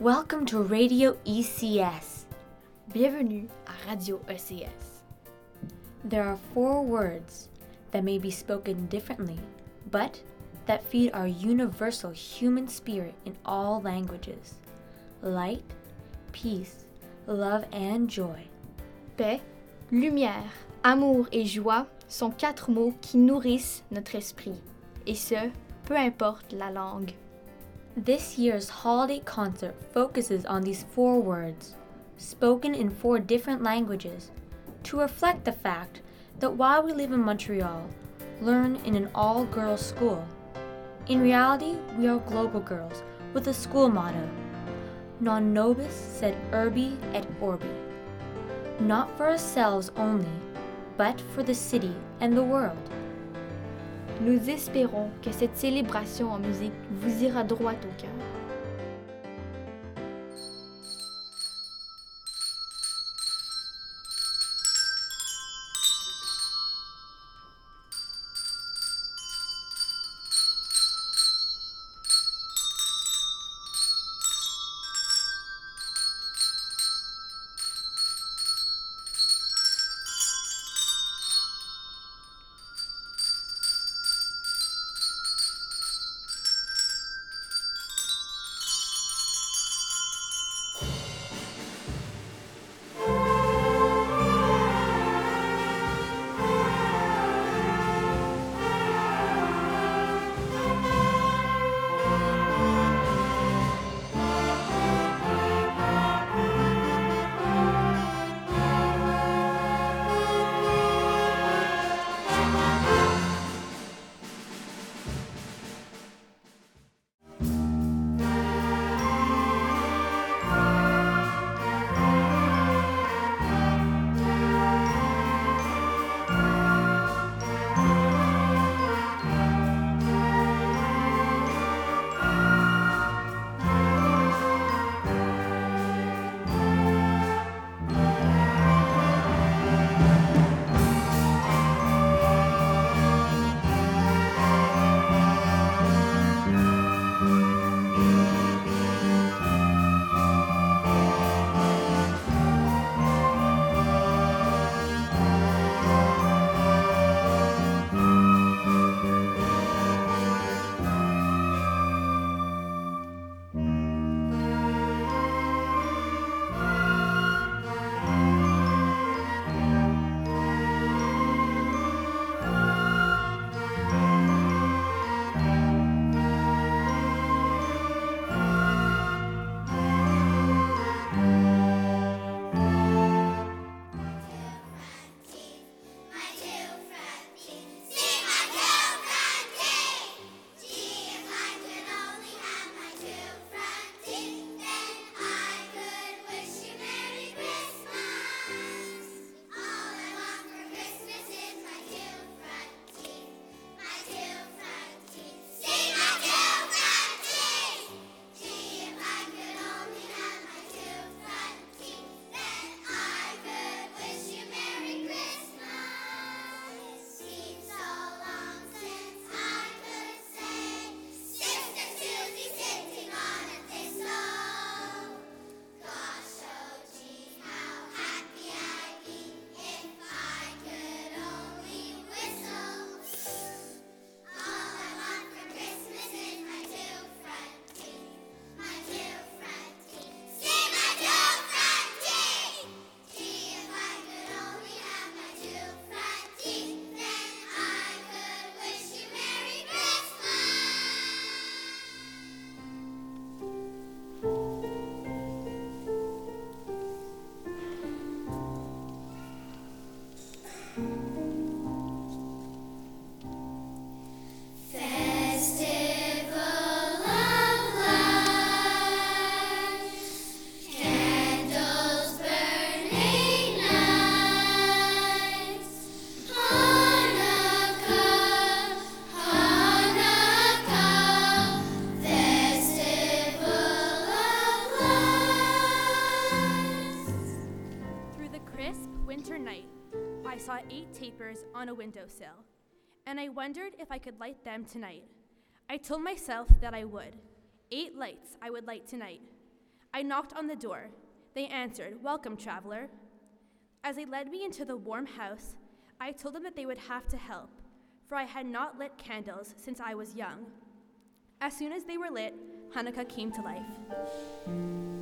Welcome to Radio ECS. Bienvenue à Radio ECS. There are four words that may be spoken differently, but that feed our universal human spirit in all languages light, peace, love, and joy. Paix, lumière, amour et joie sont quatre mots qui nourrissent notre esprit, et ce, peu importe la langue. This year's holiday concert focuses on these four words, spoken in four different languages, to reflect the fact that while we live in Montreal, learn in an all girls school, in reality, we are global girls with a school motto Non nobis sed urbi et orbi. Not for ourselves only, but for the city and the world. Nous espérons que cette célébration en musique vous ira droit au cœur. On a windowsill, and I wondered if I could light them tonight. I told myself that I would. Eight lights I would light tonight. I knocked on the door. They answered, Welcome, traveler. As they led me into the warm house, I told them that they would have to help, for I had not lit candles since I was young. As soon as they were lit, Hanukkah came to life.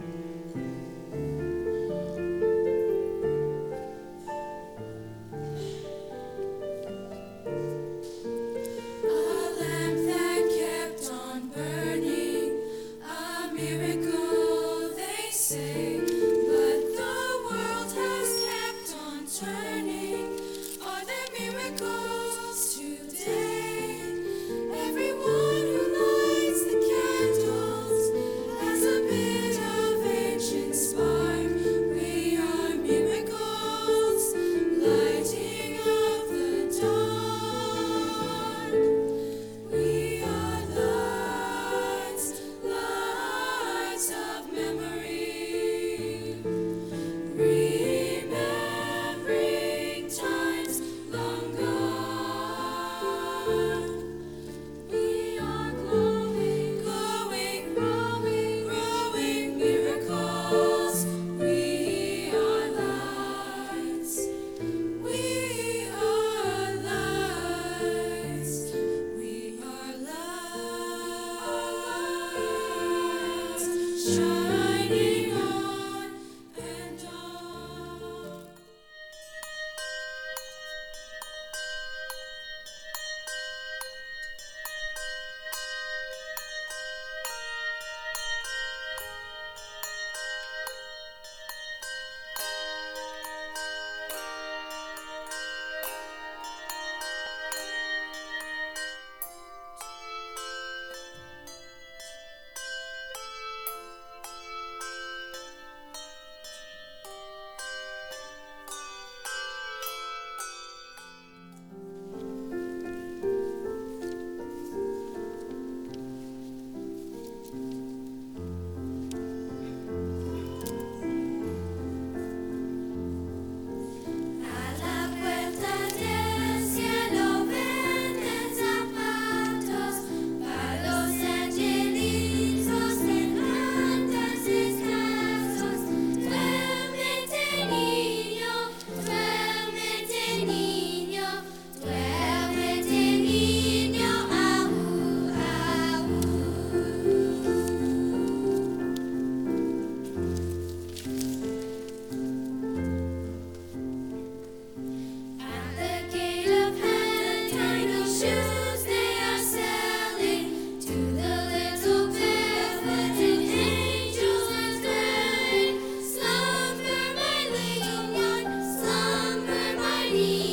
me.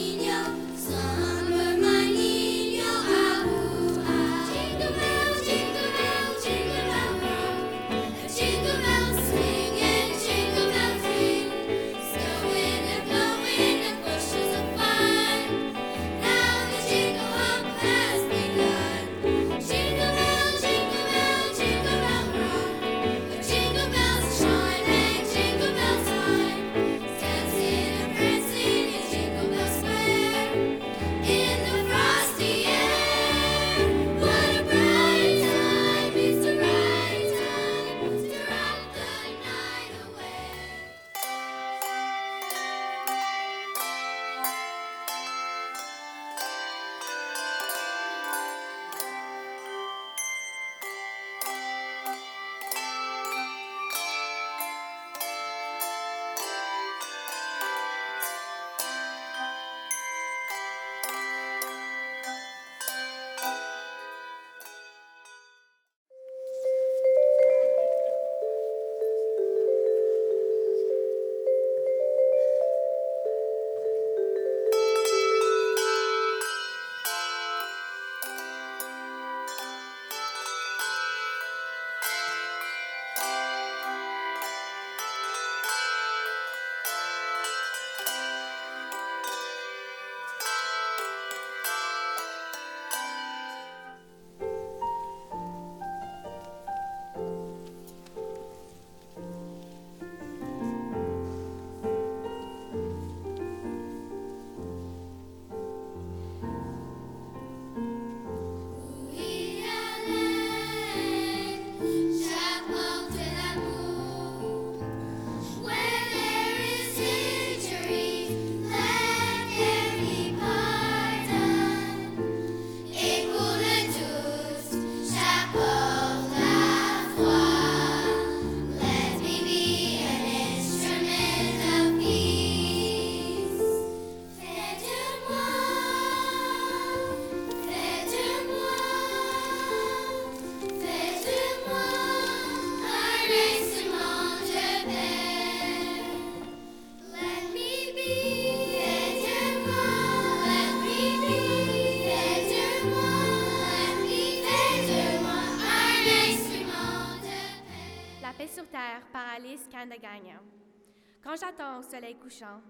J'attends au soleil couchant,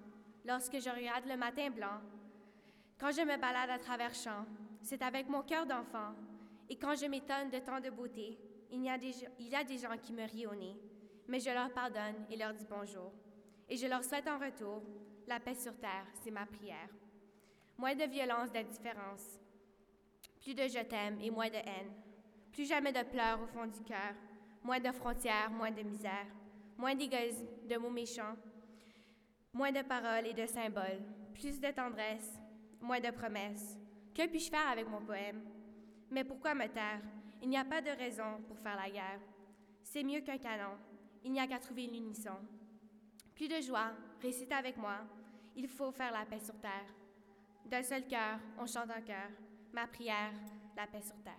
lorsque je regarde le matin blanc, quand je me balade à travers champs, c'est avec mon cœur d'enfant. Et quand je m'étonne de tant de beauté, il y, a des, il y a des gens qui me rient au nez, mais je leur pardonne et leur dis bonjour. Et je leur souhaite en retour la paix sur terre, c'est ma prière. Moins de violence, d'indifférence, plus de je t'aime et moins de haine. Plus jamais de pleurs au fond du cœur, moins de frontières, moins de misère, moins d'égoïsme, de mots méchants, moins de paroles et de symboles, plus de tendresse, moins de promesses. Que puis-je faire avec mon poème? Mais pourquoi me taire? Il n'y a pas de raison pour faire la guerre. C'est mieux qu'un canon. Il n'y a qu'à trouver l'unisson. Plus de joie, récite avec moi. Il faut faire la paix sur terre. D'un seul cœur, on chante un cœur. Ma prière, la paix sur terre.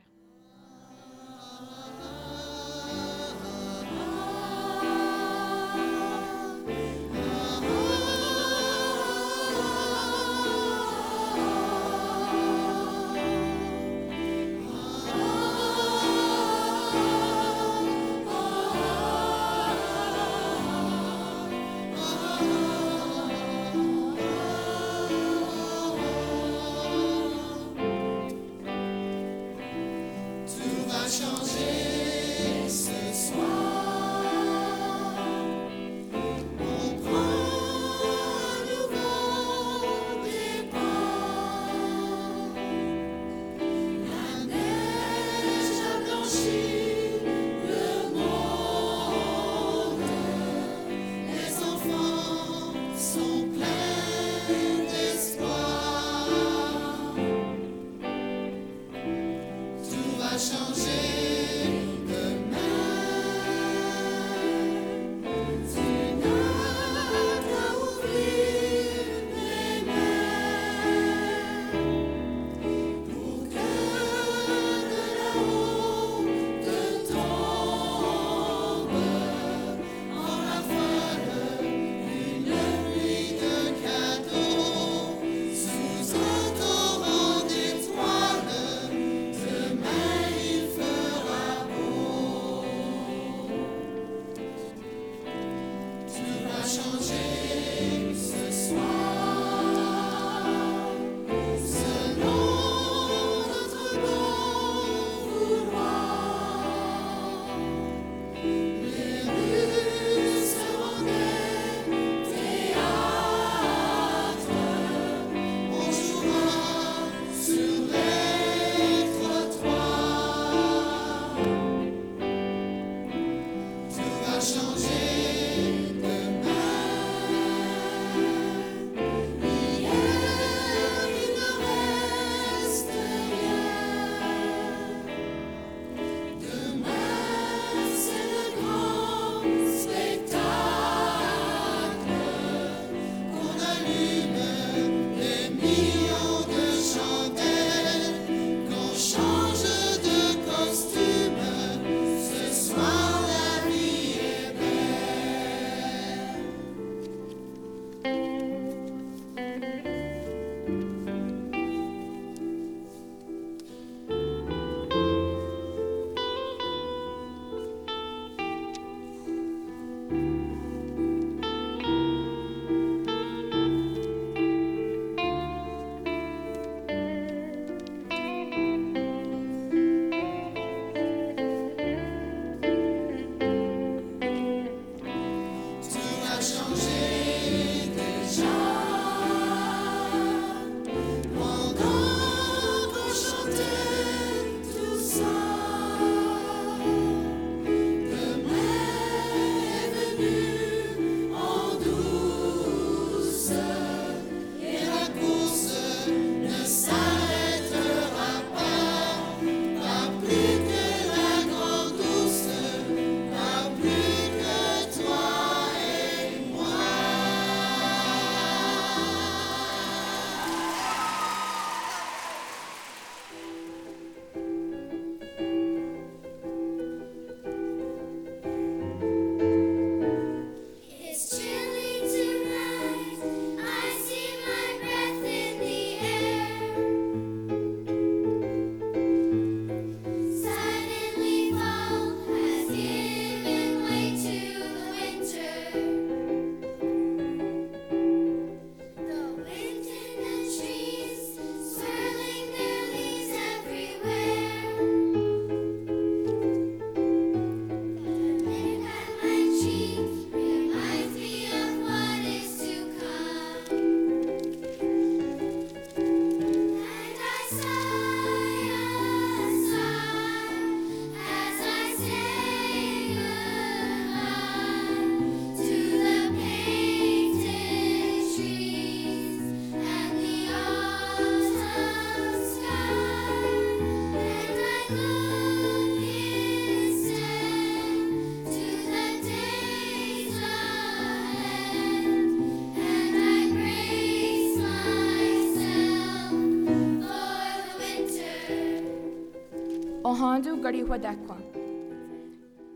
Handu gari.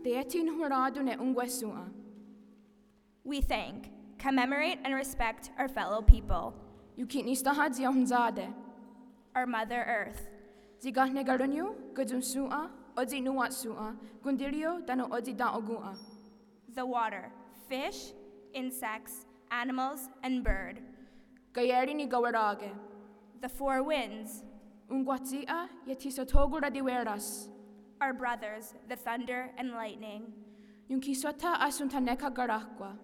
Deetin huradu ne ungwesua. We thank, commemorate, and respect our fellow people, our Mother Earth, Zigahne garunyu, gudun sua, odi nuat sua, gundirio dano odi da ogua. the water, fish, insects, animals, and bird, Gayeri ni gawarage. the four winds, Ungwatia yetiso togura di weras. our brothers, the thunder and lightning, Yunkisota asunta neka garakwa.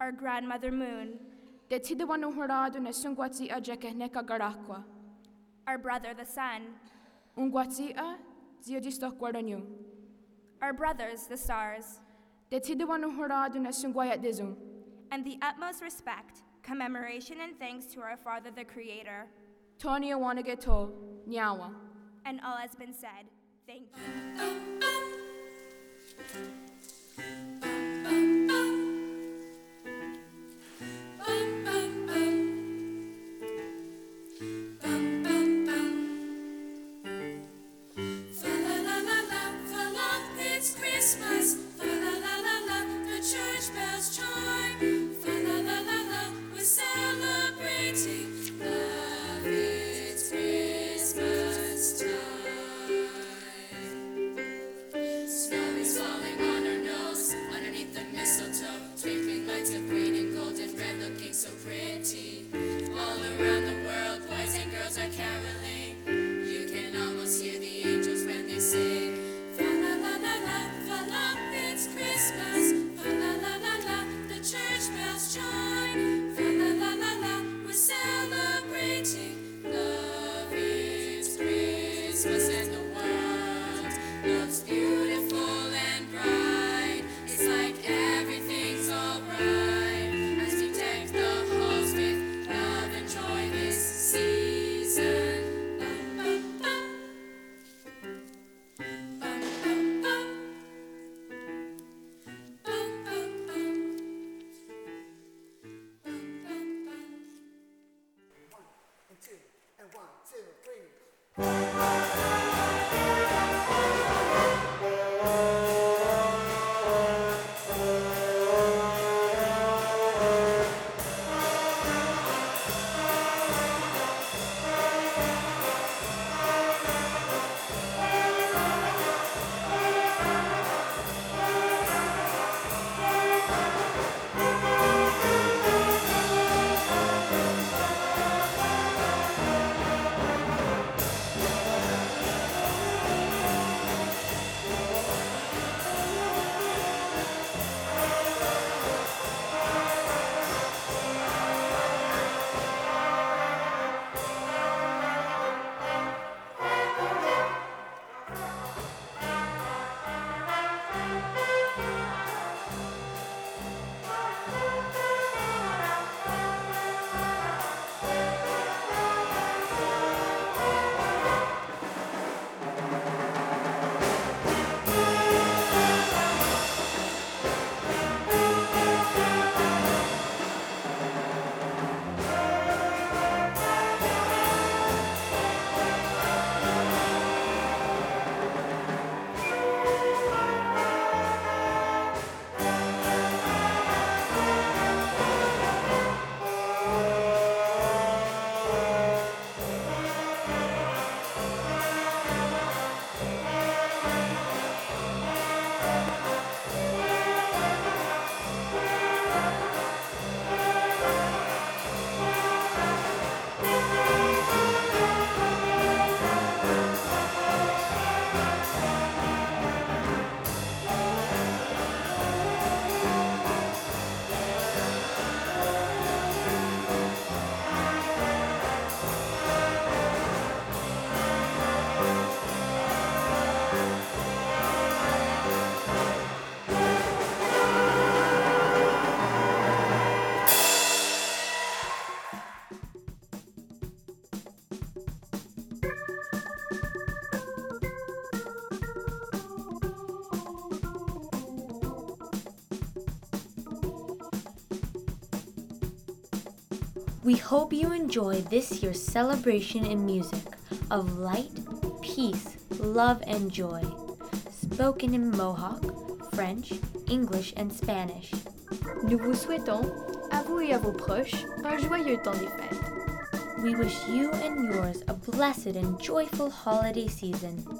our grandmother moon, De tidawanu huradu ne sungwatia jeke neka garakwa. our brother the sun, Ungwatia ziodistok guaranyu. our brothers the stars, De tidawanu huradu ne sungwayat dizum. and the utmost respect, commemoration, and thanks to our Father the Creator. Tony wanage to, nyawa. And all has been said. Thank you. We hope you enjoy this year's celebration in music of light, peace, love, and joy. Spoken in Mohawk, French, English, and Spanish. Nous vous souhaitons, à vous et à vos proches, un joyeux temps des fêtes. We wish you and yours a blessed and joyful holiday season.